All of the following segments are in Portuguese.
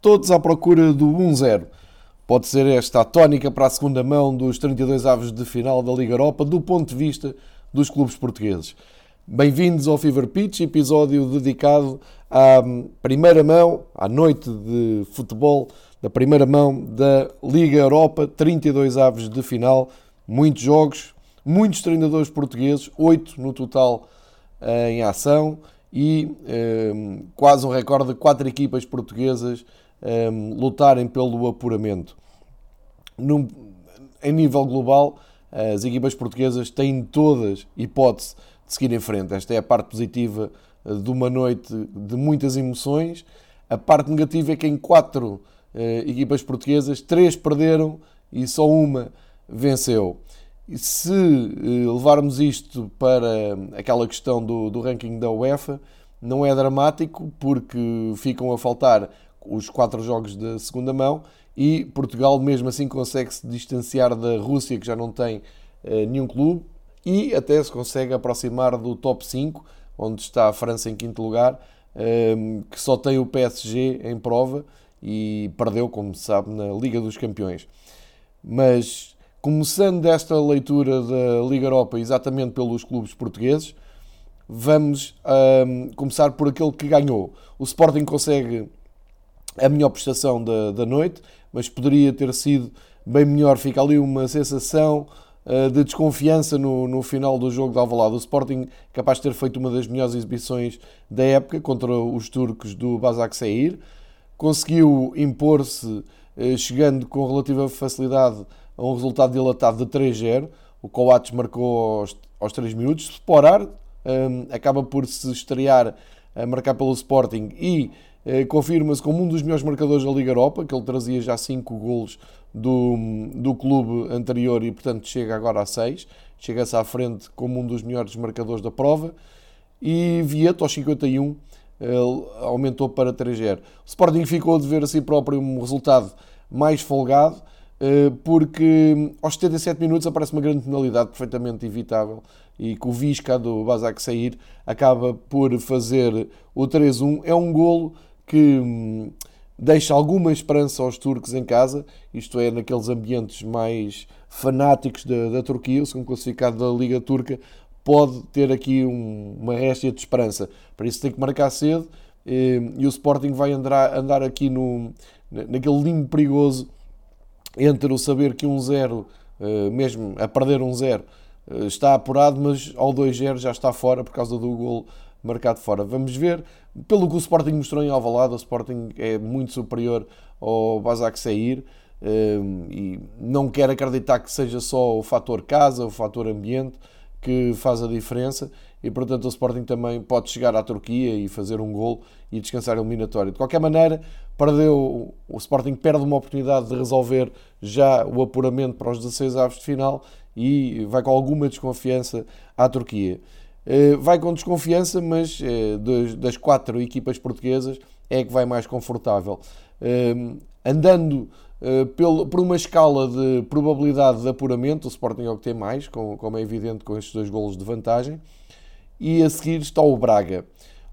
todos à procura do 1-0. Pode ser esta a tónica para a segunda mão dos 32 aves de final da Liga Europa do ponto de vista dos clubes portugueses. Bem-vindos ao Fever Pitch, episódio dedicado à primeira mão, à noite de futebol da primeira mão da Liga Europa, 32 aves de final, muitos jogos, muitos treinadores portugueses, 8 no total eh, em ação e eh, quase um recorde de 4 equipas portuguesas eh, lutarem pelo apuramento. Em nível global, as equipas portuguesas têm todas hipótese de seguir em frente. Esta é a parte positiva de uma noite de muitas emoções. A parte negativa é que em quatro eh, equipas portuguesas, três perderam e só uma venceu. E se eh, levarmos isto para aquela questão do, do ranking da UEFA, não é dramático porque ficam a faltar os quatro jogos da segunda mão e Portugal mesmo assim consegue se distanciar da Rússia que já não tem eh, nenhum clube e até se consegue aproximar do top 5 onde está a França em quinto lugar que só tem o PSG em prova e perdeu, como se sabe, na Liga dos Campeões. Mas começando esta leitura da Liga Europa exatamente pelos clubes portugueses, vamos um, começar por aquele que ganhou. O Sporting consegue a melhor prestação da, da noite, mas poderia ter sido bem melhor. Fica ali uma sensação uh, de desconfiança no, no final do jogo de Alvalade. O Sporting capaz de ter feito uma das melhores exibições da época contra os turcos do Basaksehir conseguiu impor-se, eh, chegando com relativa facilidade a um resultado dilatado de 3-0. O Coates marcou aos, aos 3 minutos. Sporar um, ehm, acaba por se estrear a marcar pelo Sporting e uh, confirma-se como um dos melhores marcadores da Liga Europa, que ele trazia já 5 golos do, do clube anterior e, portanto, chega agora a 6. Chega-se à frente como um dos melhores marcadores da prova. E Vieto, aos 51, aumentou para 3-0. O Sporting ficou a dever a si próprio um resultado mais folgado, eh, porque aos 77 minutos aparece uma grande penalidade perfeitamente evitável e que o Visca do Basak sair acaba por fazer o 3-1. É um golo que hum, deixa alguma esperança aos turcos em casa, isto é, naqueles ambientes mais fanáticos da, da Turquia, o segundo classificado da Liga Turca, pode ter aqui um, uma réstia de esperança. Para isso tem que marcar cedo e, e o Sporting vai andar, andar aqui no, naquele limbo perigoso entre o saber que um zero, eh, mesmo a perder um zero, eh, está apurado, mas ao 2-0 já está fora por causa do gol marcado fora. Vamos ver. Pelo que o Sporting mostrou em Alvalade, o Sporting é muito superior ao Basak Seir eh, e não quero acreditar que seja só o fator casa, o fator ambiente, que faz a diferença e, portanto, o Sporting também pode chegar à Turquia e fazer um gol e descansar eliminatório. De qualquer maneira, perdeu, o Sporting perde uma oportunidade de resolver já o apuramento para os 16 aves de final e vai com alguma desconfiança à Turquia. Eh, vai com desconfiança, mas eh, das quatro equipas portuguesas é que vai mais confortável. Eh, andando por uma escala de probabilidade de apuramento, o Sporting é o que tem mais, como é evidente com estes dois golos de vantagem. E a seguir está o Braga.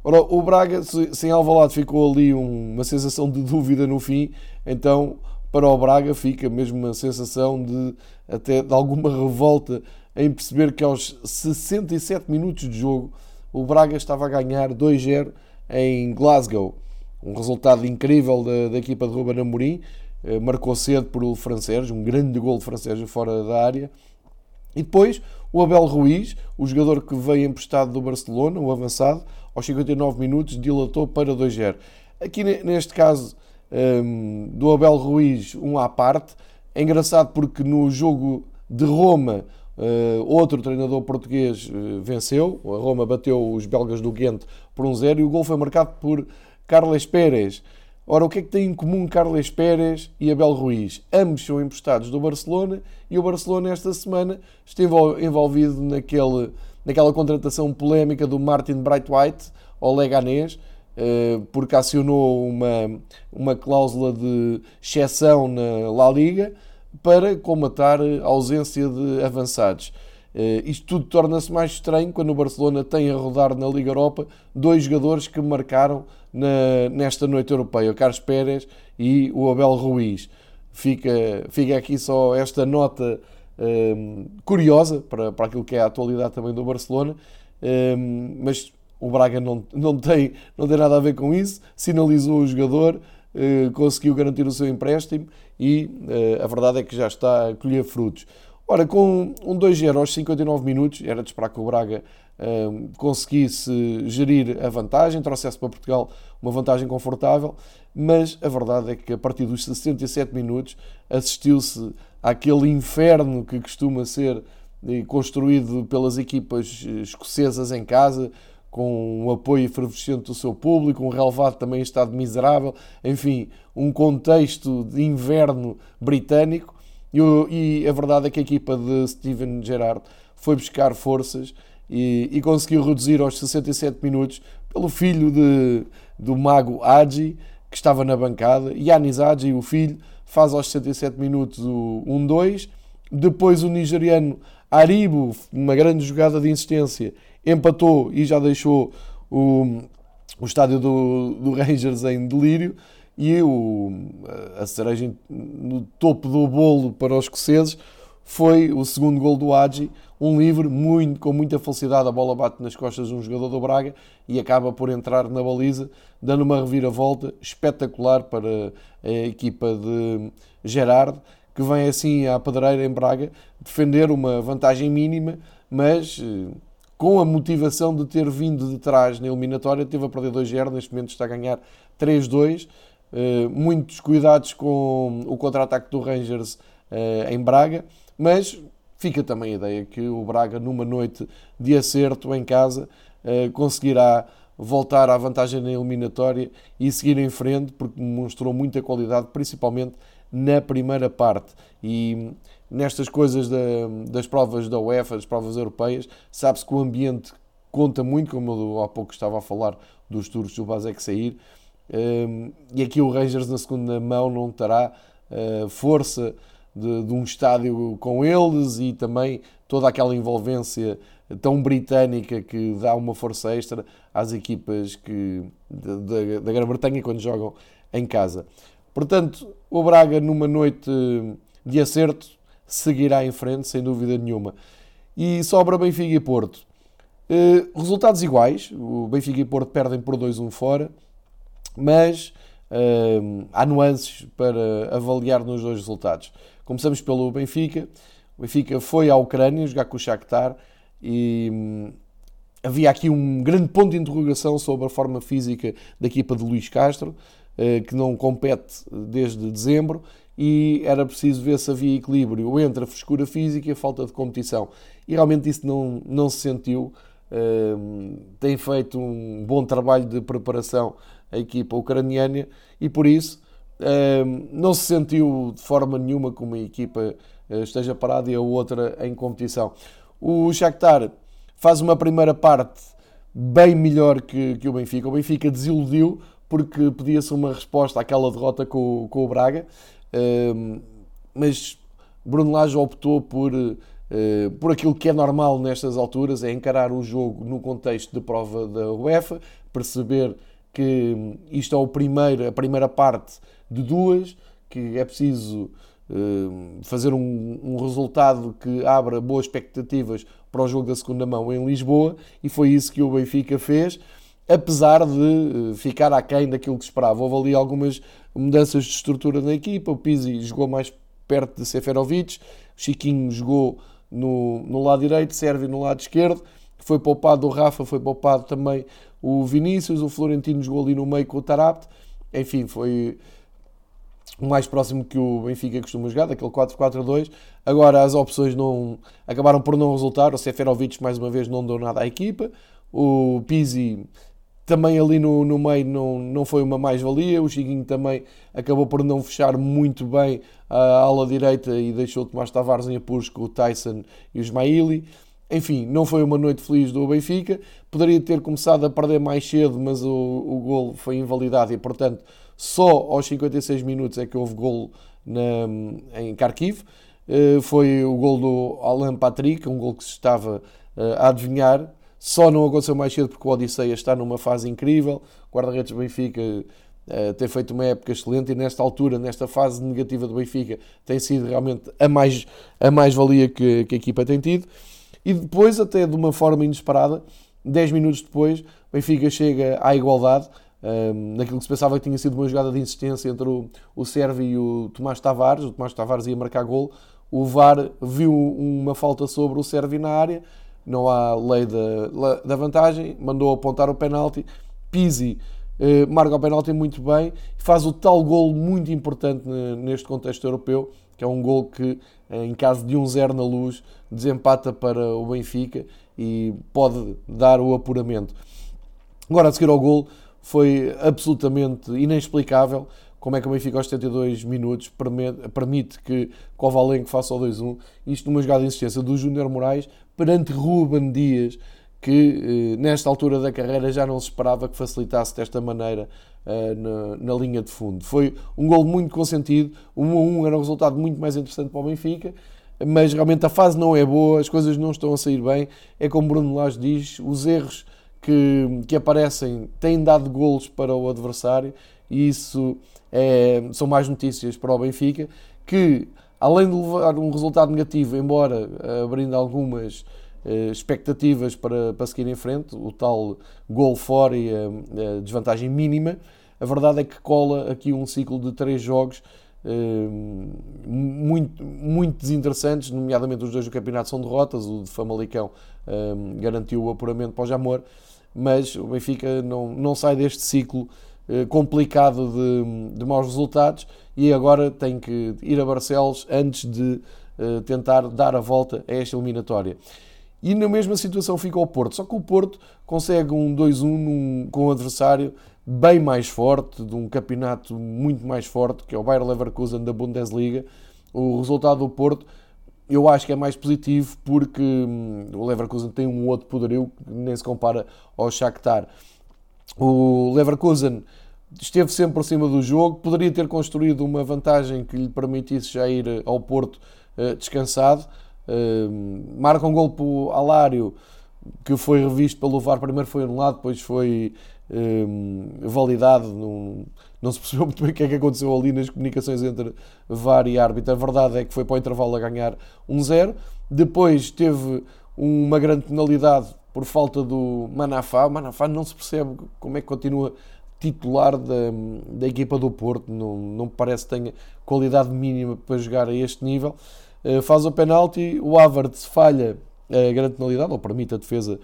Ora, o Braga, sem Alvalade, ficou ali uma sensação de dúvida no fim, então para o Braga fica mesmo uma sensação de até de alguma revolta em perceber que aos 67 minutos de jogo o Braga estava a ganhar 2-0 em Glasgow. Um resultado incrível da, da equipa de Ruben Amorim, eh, marcou cedo por francês, um grande gol francês fora da área. E depois o Abel Ruiz, o jogador que veio emprestado do Barcelona, o avançado, aos 59 minutos dilatou para 2-0. Aqui neste caso um, ehm, do Abel Ruiz, um à parte, é engraçado porque no jogo de Roma Uh, outro treinador português uh, venceu, a Roma bateu os belgas do Ghent por um 0 e o gol foi marcado por Carles Pérez. Ora, o que é que tem em comum Carles Pérez e Abel Ruiz? Ambos são emprestados do Barcelona e o Barcelona esta semana esteve envolvido naquele, naquela contratação polémica do Martin Brightwhite ao Leganés, eh, porque acionou uma, uma cláusula de exceção na La Liga para comatar a ausência de avançados. Eh, isto tudo torna-se mais estranho quando o Barcelona tem a rodar na Liga Europa dois jogadores que marcaram na, nesta noite europeia, o Carlos Pérez e o Abel Ruiz. Fica, fica aqui só esta nota um, curiosa para, para aquilo que é a atualidade também do Barcelona, um, mas o Braga não, não, tem, não tem nada a ver com isso, sinalizou o jogador, conseguiu garantir o seu empréstimo e uh, a verdade é que já está a colher frutos. Ora, com um 2-0 aos 59 minutos, era de esperar que o Braga uh, conseguisse gerir a vantagem, trouxesse para Portugal uma vantagem confortável, mas a verdade é que a partir dos 67 minutos assistiu-se àquele inferno que costuma ser construído pelas equipas escocesas em casa, com um apoio efervescente do seu público, um relevado também em estado miserável, enfim, um contexto de inverno britânico. E, e a verdade é que a equipa de Steven Gerrard foi buscar forças e, e, conseguiu reduzir aos 67 minutos pelo filho de, do mago Hadji, que estava na bancada. Yanis Hadji, o filho, faz aos 67 minutos o 1-2. Depois o nigeriano Aribo, uma grande jogada de insistência, empatou e já deixou o, o estádio do, do Rangers em delírio. E o, a cereja no topo do bolo para os escoceses foi o segundo gol do Hadji, um livre, muito, com muita felicidade, a bola bate nas costas de um jogador do Braga e acaba por entrar na baliza, dando uma reviravolta espetacular para a equipa de Gerard, que vem assim à pedreira em Braga defender uma vantagem mínima, mas eh, com a motivação de ter vindo de trás na eliminatória, teve a perder 2-0, neste momento está a ganhar 3-2. Eh, muitos cuidados com o contra-ataque do Rangers eh, em Braga, mas fica também a ideia que o Braga, numa noite de acerto em casa, eh, conseguirá voltar à vantagem na eliminatória e seguir em frente, porque mostrou muita qualidade, principalmente na primeira parte. E nestas coisas da, das provas da UEFA, das provas europeias, sabe-se que o ambiente conta muito, como eu há pouco estava a falar dos turcos do Basek sair, um, e aqui o Rangers na segunda mão não terá uh, força de, de, um estádio com eles e também toda aquela envolvência tão britânica que dá uma força extra às equipas que, da Grã-Bretanha quando jogam em casa. Portanto, o Braga numa noite de acerto seguirá em frente, sem dúvida nenhuma. E sobra Benfica e Porto. Uh, resultados iguais, o Benfica e Porto perdem por 2-1 fora, mas uh, há nuances para avaliar nos dois resultados. Começamos pelo Benfica. O Benfica foi à Ucrânia jogar com o Shakhtar e hum, havia aqui um grande ponto de interrogação sobre a forma física da equipa de Luís Castro, uh, que não compete desde dezembro e era preciso ver se havia equilíbrio entre a frescura física e a falta de competição. E realmente isso não, não se sentiu. Uh, tem feito um bom trabalho de preparação a equipa ucraniana e por isso uh, não se sentiu de forma nenhuma que uma equipa uh, esteja parada e a outra em competição. O Shakhtar faz uma primeira parte bem melhor que, que o Benfica. O Benfica desiludiu porque pedia-se uma resposta àquela derrota com, com o Braga mas Bruno Lage optou por, uh, por aquilo que é normal nestas alturas, é encarar o jogo no contexto de prova da UEFA, perceber que isto é o primeiro, a primeira parte de duas, que é preciso fazer um, um, resultado que abra boas expectativas para o jogo da segunda mão em Lisboa, e foi isso que o Benfica fez apesar de eh, ficar aquém daquilo que se esperava. Houve ali algumas mudanças de estrutura na equipa, o Pizzi jogou mais perto de Seferovic, o Chiquinho jogou no, no lado direito, Serve no lado esquerdo, foi poupado o Rafa, foi poupado também o Vinícius, o Florentino jogou ali no meio com o Tarapte, enfim, foi o mais próximo que o Benfica costuma jogar, daquele 4-4-2. Agora as opções não acabaram por não resultar, o Seferovic mais uma vez não deu nada à equipa, o Pizzi também ali no, no meio não, não foi uma mais-valia. O Chiquinho também acabou por não fechar muito bem a ala direita e deixou o Tomás Tavares em apuros com o Tyson e o Ismaili. Enfim, não foi uma noite feliz do Benfica. Poderia ter começado a perder mais cedo, mas o, o gol foi invalidado e, portanto, só aos 56 minutos é que houve gol em Kharkiv. Uh, foi o gol do Alan Patrick, um gol que se estava uh, a adivinhar Só não aconteceu mais cedo porque o Odisseia está numa fase incrível. O guarda-redes Benfica uh, tem feito uma época excelente e nesta altura, nesta fase negativa do Benfica, tem sido realmente a mais a mais valia que, que a equipa tem tido. E depois, até de uma forma inesperada, 10 minutos depois, o Benfica chega à igualdade. Um, ehm, naquilo que se pensava que tinha sido uma jogada de insistência entre o, o Sérvio e o Tomás Tavares. O Tomás Tavares ia marcar gol. O VAR viu uma falta sobre o Sérvio na área, não há lei da, da vantagem, mandou apontar o penalti. Pizzi eh, marca o penalti muito bem faz o tal gol muito importante neste contexto europeu, que é um gol que, eh, em caso de 1-0 na luz, desempata para o Benfica e pode dar o apuramento. Agora, a seguir ao gol, foi absolutamente inexplicável como é que o Benfica aos 72 minutos permite que Kovalenko faça o 2-1, isto numa jogada de insistência do Júnior Moraes perante Ruben Dias, que eh, nesta altura da carreira já não se esperava que facilitasse desta maneira eh, na, linha de fundo. Foi um gol muito consentido, 1 a 1 era um resultado muito mais interessante para o Benfica, mas realmente a fase não é boa, as coisas não estão a sair bem. É como Bruno Lage diz, os erros que, que aparecem têm dado golos para o adversário isso é, são mais notícias para o Benfica, que além de levar um resultado negativo, embora eh, abrindo algumas uh, expectativas para, para seguir em frente, o tal gol fora e a, a, desvantagem mínima, a verdade é que cola aqui um ciclo de três jogos muito, muito desinteressantes, nomeadamente os dois do campeonato são derrotas, o de Famalicão garantiu o apuramento para o Jamor, mas o Benfica não, não sai deste ciclo eh, complicado de, de maus resultados e agora tem que ir a Barcelos antes de uh, tentar dar a volta a esta eliminatória. E na mesma situação fica o Porto, só que o Porto consegue um 2-1 com um adversário bem mais forte, de um campeonato muito mais forte, que é o Bayer Leverkusen da Bundesliga. O resultado do Porto eu acho que é mais positivo porque hum, o Leverkusen tem um outro poderio que nem se compara ao Shakhtar. O Leverkusen esteve sempre por cima do jogo, poderia ter construído uma vantagem que lhe permitisse já ir eh, ao Porto uh, descansado. Uh, marca um gol para o Alário, que foi revisto pelo VAR, primeiro foi anulado, depois foi uh, validado. Não se percebeu muito bem o que é que aconteceu ali nas comunicações entre VAR e árbitro. A verdade é que foi para o intervalo a ganhar 1-0. Depois teve uma grande penalidade por falta do Manafá. O Manafá não se percebe como é que continua titular da, da equipa do Porto, não, não parece que tenha qualidade mínima para jogar a este nível. Uh, faz o penalti, o Havertz falha a grande penalidade, ou permite a defesa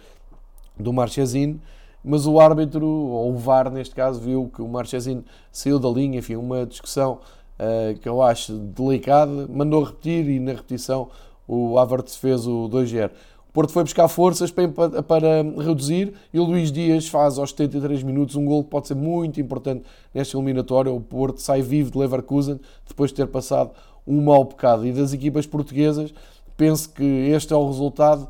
do Marchesino, mas o árbitro, ou o VAR neste caso, viu que o Marchesino saiu da linha, enfim, uma discussão uh, que eu acho delicada, mandou repetir e na repetição o Havertz fez o 2-0. Porto foi buscar forças para, para, reduzir e o Luís Dias faz aos 73 minutos um gol que pode ser muito importante nesta eliminatória. O Porto sai vivo de Leverkusen depois de ter passado um mau bocado. E das equipas portuguesas, penso que este é o resultado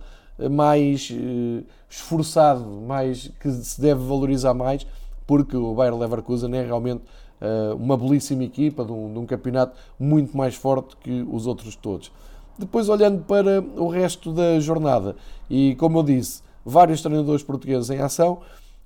mais eh, esforçado, mais que se deve valorizar mais, porque o Bayer Leverkusen é realmente eh, uma belíssima equipa de um, de um campeonato muito mais forte que os outros todos. Depois, olhando para o resto da jornada, e como eu disse, vários treinadores portugueses em ação,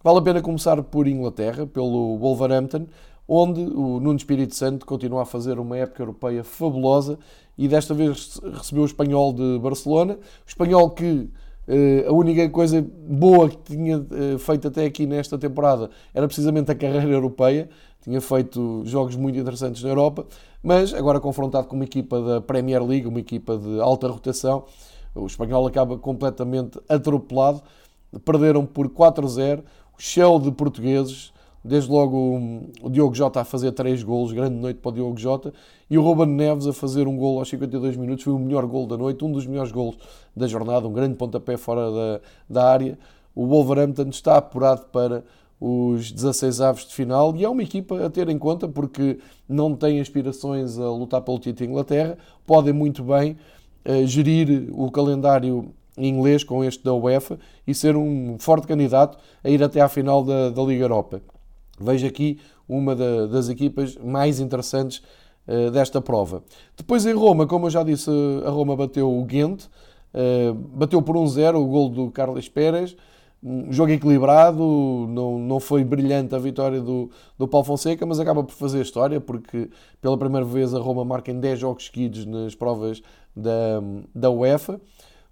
vale a pena começar por Inglaterra, pelo Wolverhampton, onde o Nuno Espírito Santo continua a fazer uma época europeia fabulosa e desta vez recebeu o espanhol de Barcelona. O espanhol que eh, a única coisa boa que tinha eh, feito até aqui nesta temporada era precisamente a carreira europeia. Tinha feito jogos muito interessantes na Europa mas agora confrontado com uma equipa da Premier League, uma equipa de alta rotação, o espanhol acaba completamente atropelado. Perderam por 4-0, cheio de portugueses, desde logo o Diogo Jota a fazer 3 golos, grande noite para o Diogo Jota, e o Ruben Neves a fazer um gol aos 52 minutos, foi o melhor gol da noite, um dos melhores golos da jornada, um grande pontapé fora da, da área. O Wolverhampton está apurado para os 16 aves de final e é uma equipa a ter em conta porque não tem aspirações a lutar pelo título Inglaterra, podem muito bem uh, gerir o calendário inglês com este da UEFA e ser um forte candidato a ir até à final da, da Liga Europa. Vejo aqui uma da, das equipas mais interessantes uh, desta prova. Depois em Roma, como eu já disse, a Roma bateu o Ghent, uh, bateu por 1-0 o gol do Carlos Pérez, um jogo equilibrado, não, não foi brilhante a vitória do, do Paulo Fonseca, mas acaba por fazer história, porque pela primeira vez a Roma marca em 10 jogos seguidos nas provas da, da UEFA.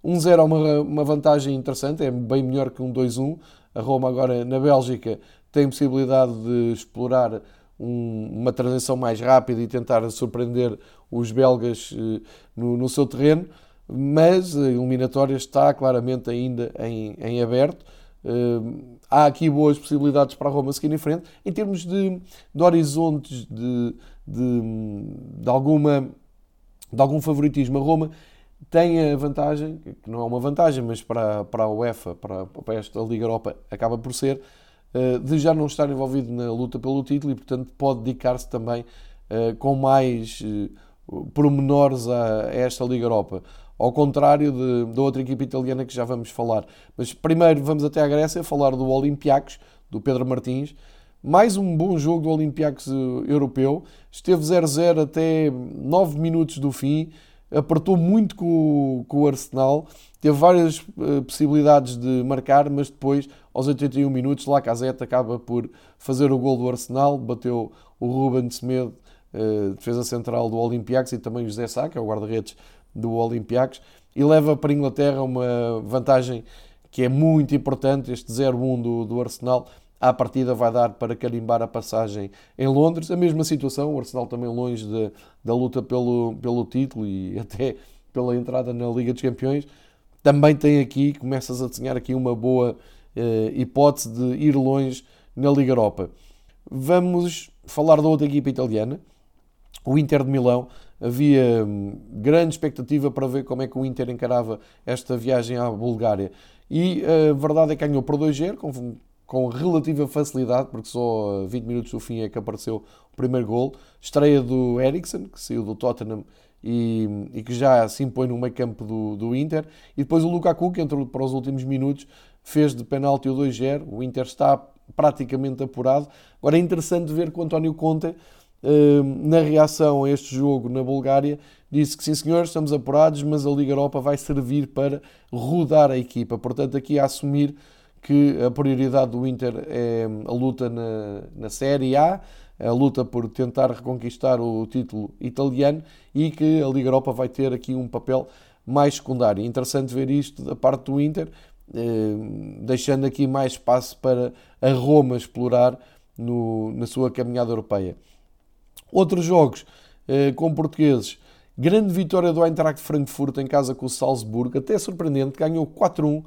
1-0 é uma, uma vantagem interessante, é bem melhor que um 2-1. A Roma agora na Bélgica tem possibilidade de explorar um, uma transição mais rápida e tentar surpreender os belgas uh, no, no, seu terreno, mas a eliminatória está claramente ainda em, em aberto. Uh, há aqui boas possibilidades para a Roma seguir em frente. Em termos de, de horizontes de, de, de, alguma, de algum favoritismo, a Roma tem a vantagem, que não é uma vantagem, mas para, para a UEFA, para, para esta Liga Europa, acaba por ser, eh, de já não estar envolvido na luta pelo título e, portanto, pode dedicar-se também eh, com mais pormenores a esta Liga Europa. Ao contrário de, da outra equipa italiana que já vamos falar. Mas primeiro vamos até à Grécia falar do Olympiacos, do Pedro Martins. Mais um bom jogo do Olympiacos europeu. Esteve 0-0 até 9 minutos do fim apertou muito com, com o Arsenal, teve várias uh, possibilidades de marcar, mas depois, aos 81 minutos, Lacazette acaba por fazer o gol do Arsenal, bateu o Ruben Semedo, uh, defesa central do Olympiacos, e também o José Sá, que é o guarda-redes do Olympiacos, e leva para a Inglaterra uma vantagem que é muito importante, este 0-1 do, do Arsenal, à partida vai dar para carimbar a passagem em Londres. A mesma situação, o Arsenal também longe de, da luta pelo, pelo título e até pela entrada na Liga dos Campeões. Também tem aqui, começas a desenhar aqui uma boa eh, hipótese de ir longe na Liga Europa. Vamos falar da outra equipa italiana, o Inter de Milão. Havia hum, grande expectativa para ver como é que o Inter encarava esta viagem à Bulgária. E a verdade é que ganhou por 2-0, com relativa facilidade, porque só a 20 minutos do fim é que apareceu o primeiro gol. Estreia do Eriksen, que saiu do Tottenham e, e que já se impõe no meio campo do, do Inter. E depois o Lukaku, que entrou para os últimos minutos, fez de penalti o 2-0. O Inter está praticamente apurado. Agora é interessante ver que o António Conte, eh, na reação a este jogo na Bulgária, disse que sim senhores, estamos apurados, mas a Liga Europa vai servir para rodar a equipa. Portanto, aqui a assumir que a prioridade do Inter é a luta na, na Série A, a luta por tentar reconquistar o título italiano e que a Liga Europa vai ter aqui um papel mais secundário. Interessante ver isto da parte do Inter, eh, deixando aqui mais espaço para a Roma explorar no, na sua caminhada europeia. Outros jogos eh, com portugueses. Grande vitória do Eintracht Frankfurt em casa com o Salzburgo, até surpreendente, ganhou 4-1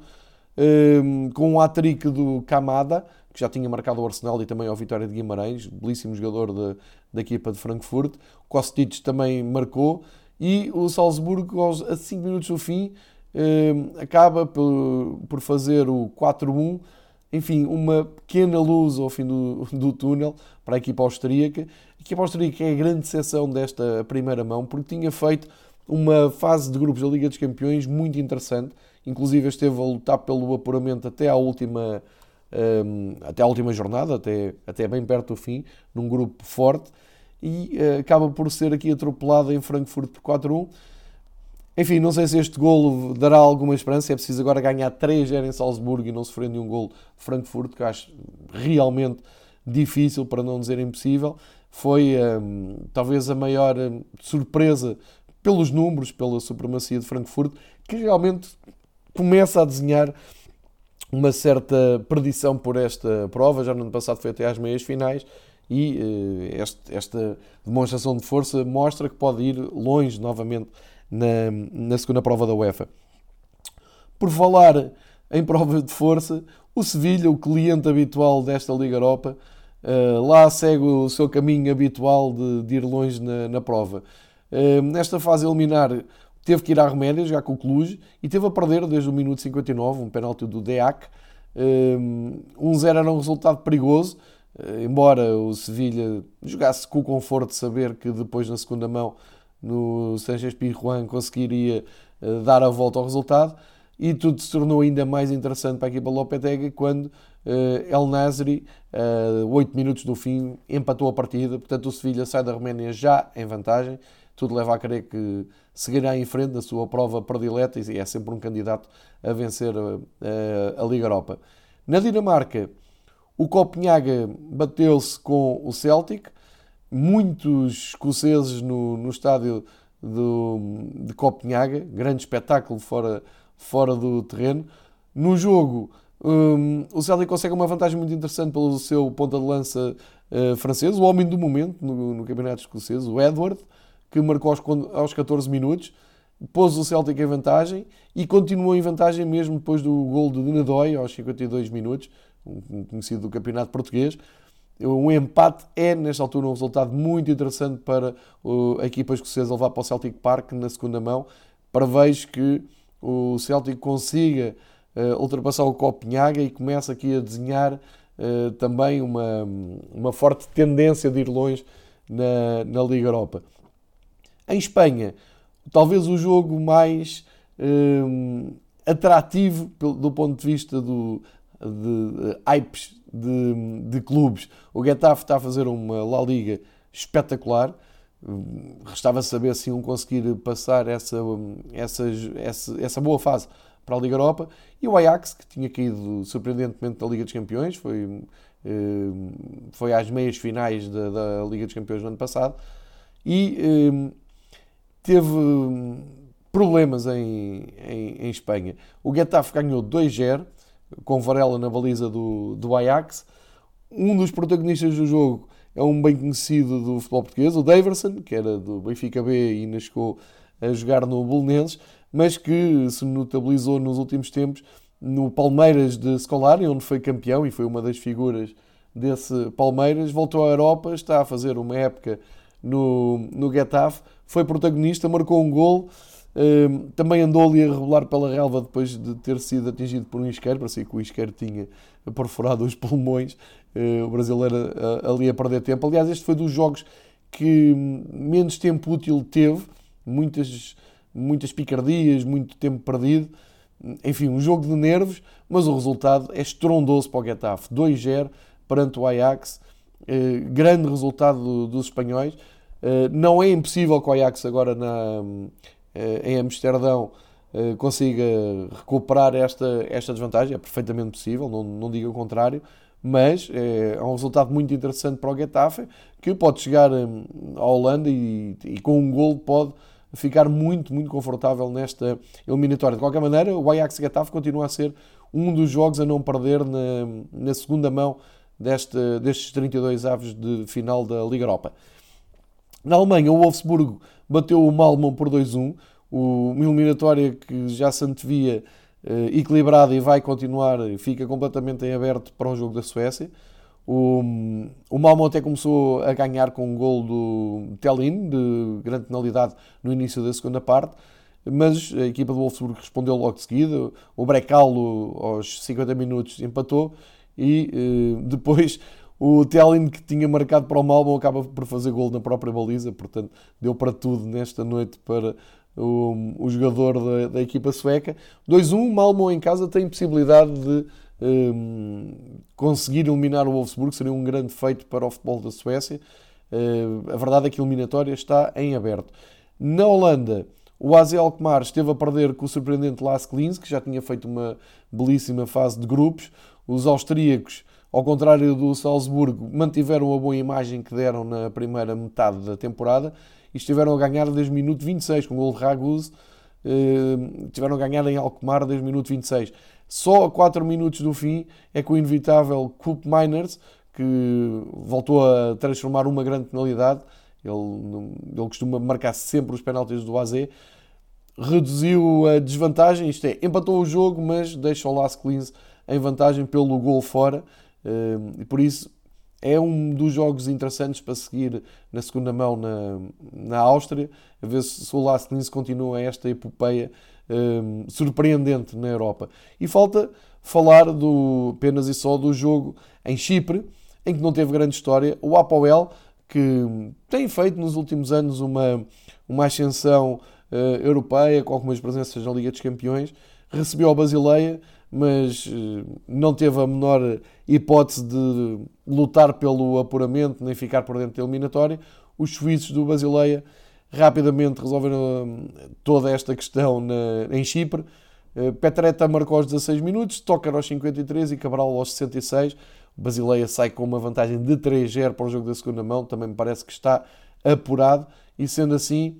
Ehm, com o hat-trick do Kamada, que já tinha marcado o Arsenal e também ao Vitória de Guimarães, belíssimo jogador de, da equipa de Frankfurt. Kostic também marcou e o Salzburgo, aos, a 5 minutos do fim, ehm, acaba por, por fazer o 4-1. Enfim, uma pequena luz ao fim do, do túnel para a equipa austríaca. A equipa austríaca é a grande exceção desta primeira mão, porque tinha feito uma fase de grupos da Liga dos Campeões muito interessante inclusive esteve a lutar pelo apuramento até à última, um, até à última jornada, até, até bem perto do fim, num grupo forte, e uh, acaba por ser aqui atropelado em Frankfurt por 4-1. Enfim, não sei se este golo dará alguma esperança, é preciso agora ganhar 3-0 em Salzburgo e não sofrer nenhum golo de Frankfurt, que acho realmente difícil, para não dizer impossível. Foi um, talvez a maior um, surpresa pelos números, pela supremacia de Frankfurt, que realmente começa a desenhar uma certa predição por esta prova. Já no ano passado foi até às meias finais e uh, este, esta demonstração de força mostra que pode ir longe novamente na, na segunda prova da UEFA. Por falar em prova de força, o Sevilha, o cliente habitual desta Liga Europa, uh, lá segue o seu caminho habitual de, de ir longe na, na prova. Uh, nesta fase eliminar, teve que ir à Roménia jogar com o Cluj e teve a perder desde o minuto 59, um penalti do Deac. 1-0 um era um resultado perigoso, eh, embora o Sevilha jogasse com o conforto de saber que depois na segunda mão no Sanchez Pizjuán conseguiria eh, dar a volta ao resultado e tudo se tornou ainda mais interessante para a equipa Lopetegui quando uh, El Nasri, uh, 8 minutos do fim, empatou a partida. Portanto, o Sevilha sai da Roménia já em vantagem tudo leva a crer que seguirá em frente na sua prova predileta e é sempre um candidato a vencer eh, a, a Liga Europa. Na Dinamarca, o Copenhaga bateu-se com o Celtic, muitos escoceses no, no estádio do, de Copenhaga, grande espetáculo fora, fora do terreno. No jogo, um, o Celtic consegue uma vantagem muito interessante pelo seu ponta de lança uh, francês, o homem do momento no, no campeonato escocês, o Edward, que marcou aos, aos 14 minutos, pôs o Celtic em vantagem e continuou em vantagem mesmo depois do gol de Nadoi aos 52 minutos, um conhecido do campeonato português. Um empate é, nesta altura, um resultado muito interessante para a equipa escocesa levar para o Celtic Park na segunda mão. Prevejo que o Celtic consiga uh, ultrapassar o Copenhaga e começa aqui a desenhar uh, também uma, uma forte tendência de ir longe na, na Liga Europa. Em Espanha, talvez o jogo mais uh, atrativo do ponto de vista do, de hypes de, de clubes. O Getafe está a fazer uma La Liga espetacular. Restava saber se iam conseguir passar essa, essa, essa, essa boa fase para a Liga Europa. E o Ajax, que tinha caído surpreendentemente da Liga dos Campeões, foi, eh, foi às meias finais da, da Liga dos Campeões no ano passado, e eh, teve problemas em, em, em Espanha. O Getafe ganhou 2-0, com Varela na baliza do, do Ajax. Um dos protagonistas do jogo é um bem conhecido do futebol português, o Daverson, que era do Benfica B e ainda chegou a jogar no Bolonenses mas que se notabilizou nos últimos tempos no Palmeiras de Scolari, onde foi campeão e foi uma das figuras desse Palmeiras, voltou à Europa, está a fazer uma época no, no Getafe, foi protagonista, marcou um gol, também andou ali a rebolar pela relva depois de ter sido atingido por um isqueiro, parecia que o isqueiro tinha perforado os pulmões, uh, o brasileiro uh, ali a perder tempo. Aliás, este foi dos jogos que menos tempo útil teve, muitas muitas picardias, muito tempo perdido. Enfim, um jogo de nervos, mas o resultado é estrondoso para o Getafe. 2-0 perante o Ajax. Eh, grande resultado dos espanhóis. Eh, não é impossível que o Ajax agora na, eh, em Amsterdão consiga recuperar esta, esta desvantagem. É perfeitamente possível, não, não digo o contrário. Mas é, um resultado muito interessante para o Getafe, que pode chegar à Holanda e, e com um gol pode ficar muito, muito confortável nesta eliminatória. De qualquer maneira, o Ajax Getafe continua a ser um dos jogos a não perder na, na segunda mão deste, destes 32 aves de final da Liga Europa. Na Alemanha, o Wolfsburgo bateu o Malmö por 2-1, uma eliminatória que já se antevia eh, equilibrada e vai continuar, fica completamente em aberto para o jogo da Suécia. O, o Malmo até começou a ganhar com um gol do Telin, de grande penalidade, no início da segunda parte, mas a equipa do Wolfsburg respondeu logo de seguida. O Brecalo, aos 50 minutos, empatou e eh, depois o Telin, que tinha marcado para o Malmo, acaba por fazer gol na própria baliza, portanto, deu para tudo nesta noite para o, o jogador da, da equipa sueca. 2-1, Malmo em casa tem possibilidade de um, conseguir eliminar o Wolfsburg seria um grande feito para o futebol da Suécia. Uh, a verdade é que a eliminatória está em aberto. Na Holanda, o AZ Alkmaar esteve a perder com o surpreendente Lask Linz, que já tinha feito uma belíssima fase de grupos. Os austríacos, ao contrário do Salzburgo, mantiveram a boa imagem que deram na primeira metade da temporada e estiveram a ganhar desde o minuto 26 com o gol de Raguse. Uh, tiveram a ganhar em Alkmaar desde o minuto 26. Só a 4 minutos do fim é que o inevitável Coop Miners, que voltou a transformar uma grande penalidade, ele, ele costuma marcar sempre os penaltis do AZ, reduziu a desvantagem, isto é, empatou o jogo, mas deixa o Las Klins em vantagem pelo gol fora, eh, e por isso é um dos jogos interessantes para seguir na segunda mão na, na Áustria, a ver se o Las Klins continua esta epopeia um, surpreendente na Europa. E falta falar do, apenas e só do jogo em Chipre, em que não teve grande história. O Apoel, que tem feito nos últimos anos uma, uma ascensão uh, europeia, com algumas presenças na Liga dos Campeões, recebeu a Basileia, mas uh, não teve a menor hipótese de lutar pelo apuramento, nem ficar por dentro da eliminatória. Os suíços do Basileia rapidamente resolveram hum, toda esta questão na, em Chipre. Petreta marcou aos 16 minutos, Tocar aos 53 e Cabral aos 66. O Basileia sai com uma vantagem de 3-0 para o jogo da segunda mão, também me parece que está apurado e sendo assim,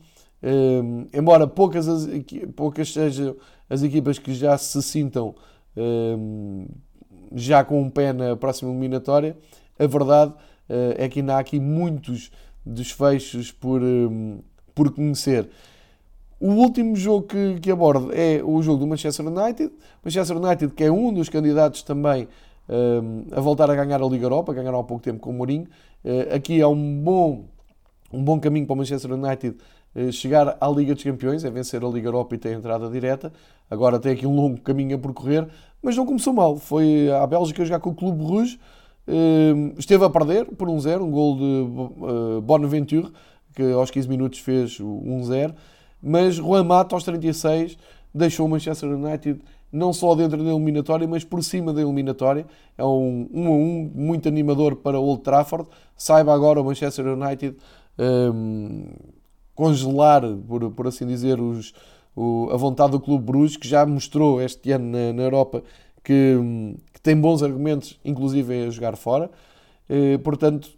embora poucas, as, poucas sejam as equipas que já se sintam já com um pé na próxima eliminatória, a verdade uh, é que ainda há aqui muitos desfechos por, por conhecer. O último jogo que, que abordo é o jogo do Manchester United. Manchester United, que é um dos candidatos também um, a voltar a ganhar a Liga Europa, ganharam há pouco tempo com o Mourinho. Uh, aqui é um bom, um bom caminho para o Manchester United chegar à Liga dos Campeões, é vencer a Liga Europa e ter entrada direta. Agora tem aqui um longo caminho a percorrer, mas não começou mal. Foi à Bélgica jogar com o Clube Rouge, uh, esteve a perder por 1-0, um, um gol de Bonaventure, que aos 15 minutos fez o 1-0 mas Juan Mata, aos 36, deixou o Manchester United não só dentro da eliminatória, mas por cima da eliminatória. É um 1 a 1 muito animador para Old Trafford. Saiba agora o Manchester United um, congelar, por, por assim dizer, os, o, a vontade do Clube Bruges, que já mostrou este ano na, na Europa que, que, tem bons argumentos, inclusive a jogar fora. Uh, portanto,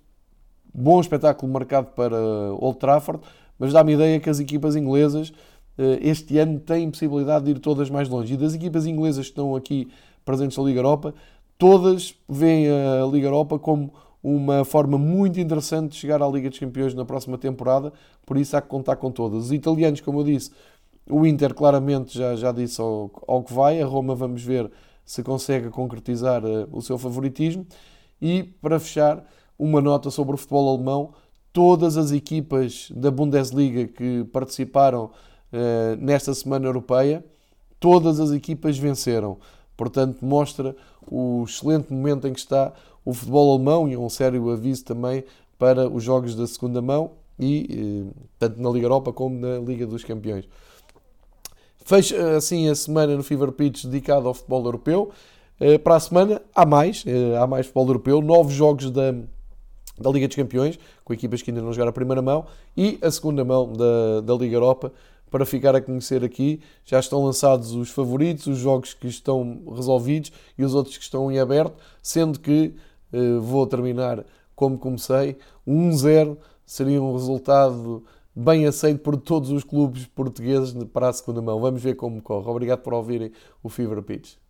bom espetáculo marcado para Old Trafford mas dá-me ideia que as equipas inglesas eh, este ano têm possibilidade de ir todas mais longe. E das equipas inglesas que estão aqui presentes na Liga Europa, todas veem a Liga Europa como uma forma muito interessante de chegar à Liga dos Campeões na próxima temporada, por isso há que contar com todas. Os italianos, como eu disse, o Inter claramente já, já disse ao, ao que vai, a Roma vamos ver se consegue concretizar uh, o seu favoritismo. E para fechar, uma nota sobre o futebol alemão todas as equipas da Bundesliga que participaram uh, nesta Semana Europeia, todas as equipas venceram. Portanto, mostra o excelente momento em que está o futebol alemão e um sério aviso também para os jogos da segunda mão e uh, tanto na Liga Europa como na Liga dos Campeões. Fecha assim a semana no Fever Pitch dedicado ao futebol europeu. Uh, para a semana há mais, há mais futebol europeu, novos jogos da da Liga dos Campeões, com equipas que ainda não jogaram a primeira mão, e a segunda mão da, da Liga Europa, para ficar a conhecer aqui. Já estão lançados os favoritos, os jogos que estão resolvidos e os outros que estão em aberto, sendo que eh, vou terminar como comecei. 1-0 seria um resultado bem aceito por todos os clubes portugueses para a segunda mão. Vamos ver como corre. Obrigado por ouvirem o Fever Pitch.